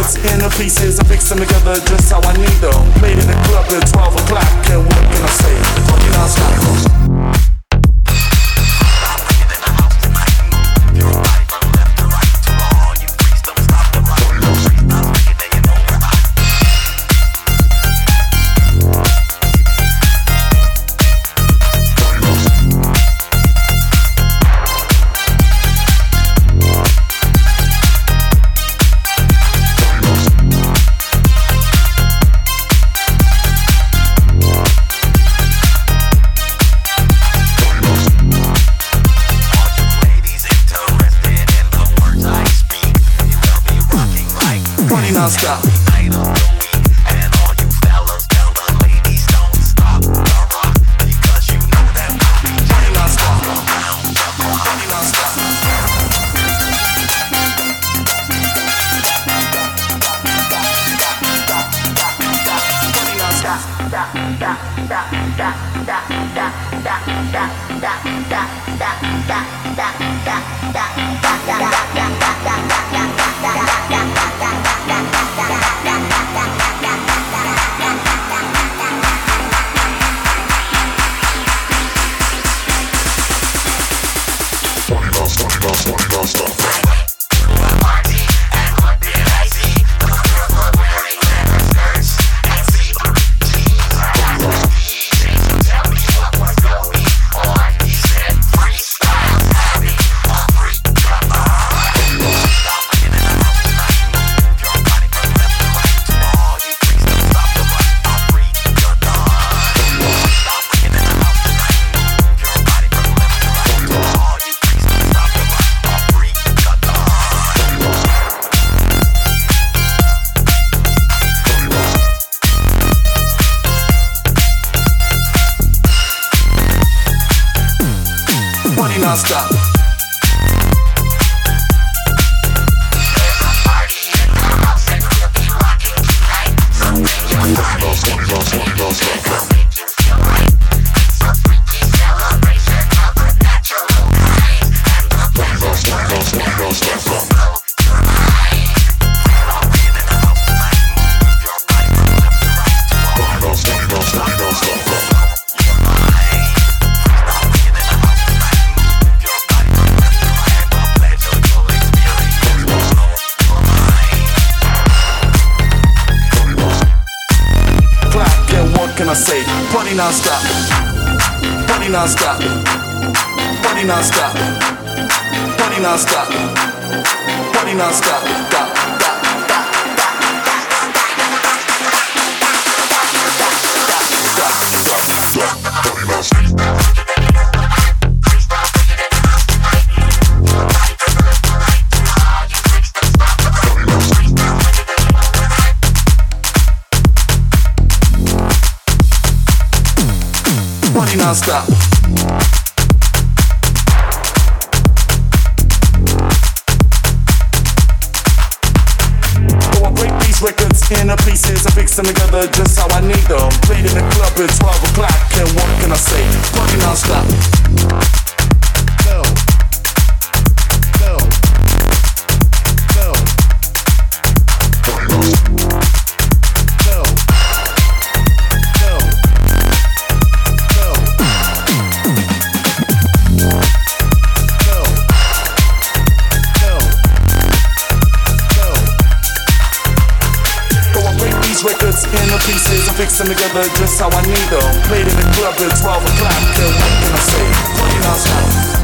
records into pieces I fix them together just how I need them. Played in the club at 12 o'clock, and what can I say? Fucking non-stop. Non-stop. Party non-stop. Party non-stop. Party non-stop. Party non-stop. Clock and what can I say? Party non-stop. Party non-stop. Party non-stop. Party non-stop. Party non-stop. Party non-stop. I break these records pieces fix them together just how I need them. In the club at 12 o'clock, and what can I say? Party non-stop. Records the pieces and fix them together just how I need them. Played in the club at 12 o'clock, what can I say? Playing outside.